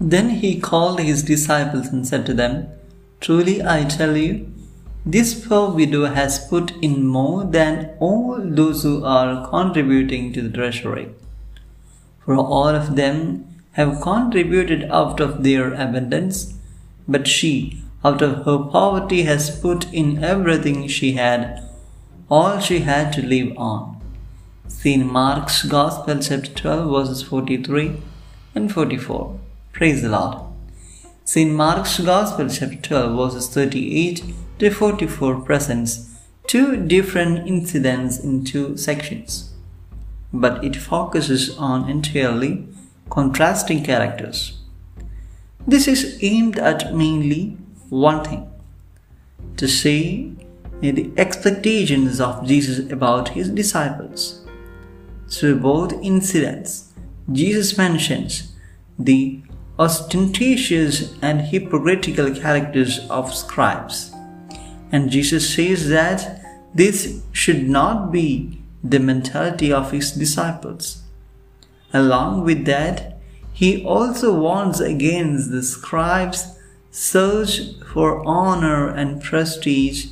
Then he called his disciples and said to them, Truly I tell you, this poor widow has put in more than all those who are contributing to the treasury. For all of them have contributed out of their abundance, but she, out of her poverty, has put in everything she had, all she had to live on. See in Mark's Gospel, chapter 12, verses 43 and 44. Praise the Lord. St. Mark's Gospel, chapter 12, verses 38 to 44 presents two different incidents in two sections, but it focuses on entirely contrasting characters. This is aimed at mainly one thing to say the expectations of Jesus about his disciples. Through both incidents, Jesus mentions the ostentatious and hypocritical characters of scribes. And Jesus says that this should not be the mentality of his disciples. Along with that, he also warns against the scribes' search for honor and prestige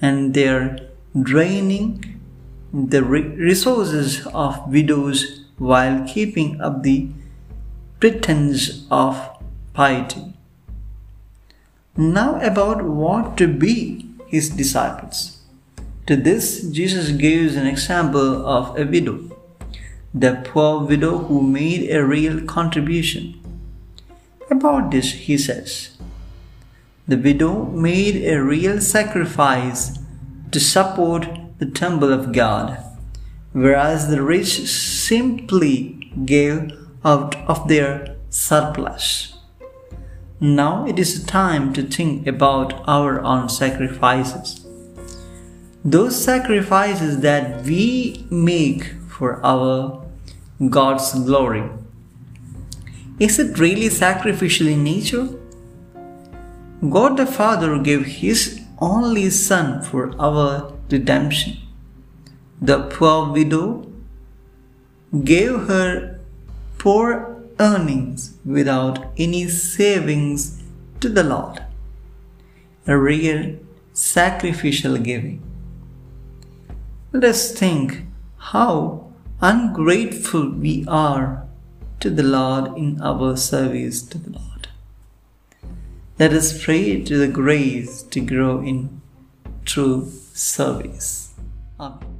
and their draining the resources of widows while keeping up the pretense of piety. Now, about what to be his disciples. To this, Jesus gives an example of a widow, the poor widow who made a real contribution. About this, he says, The widow made a real sacrifice to support the temple of God, whereas the rich simply gave out of their surplus. Now it is time to think about our own sacrifices. Those sacrifices that we make for our God's glory. Is it really sacrificial in nature? God the Father gave His only Son for our redemption. The poor widow gave her poor earnings without any savings to the Lord. A real sacrificial giving. Let us think how ungrateful we are to the Lord in our service to the Lord. Let us pray to the grace to grow in true service. Amen.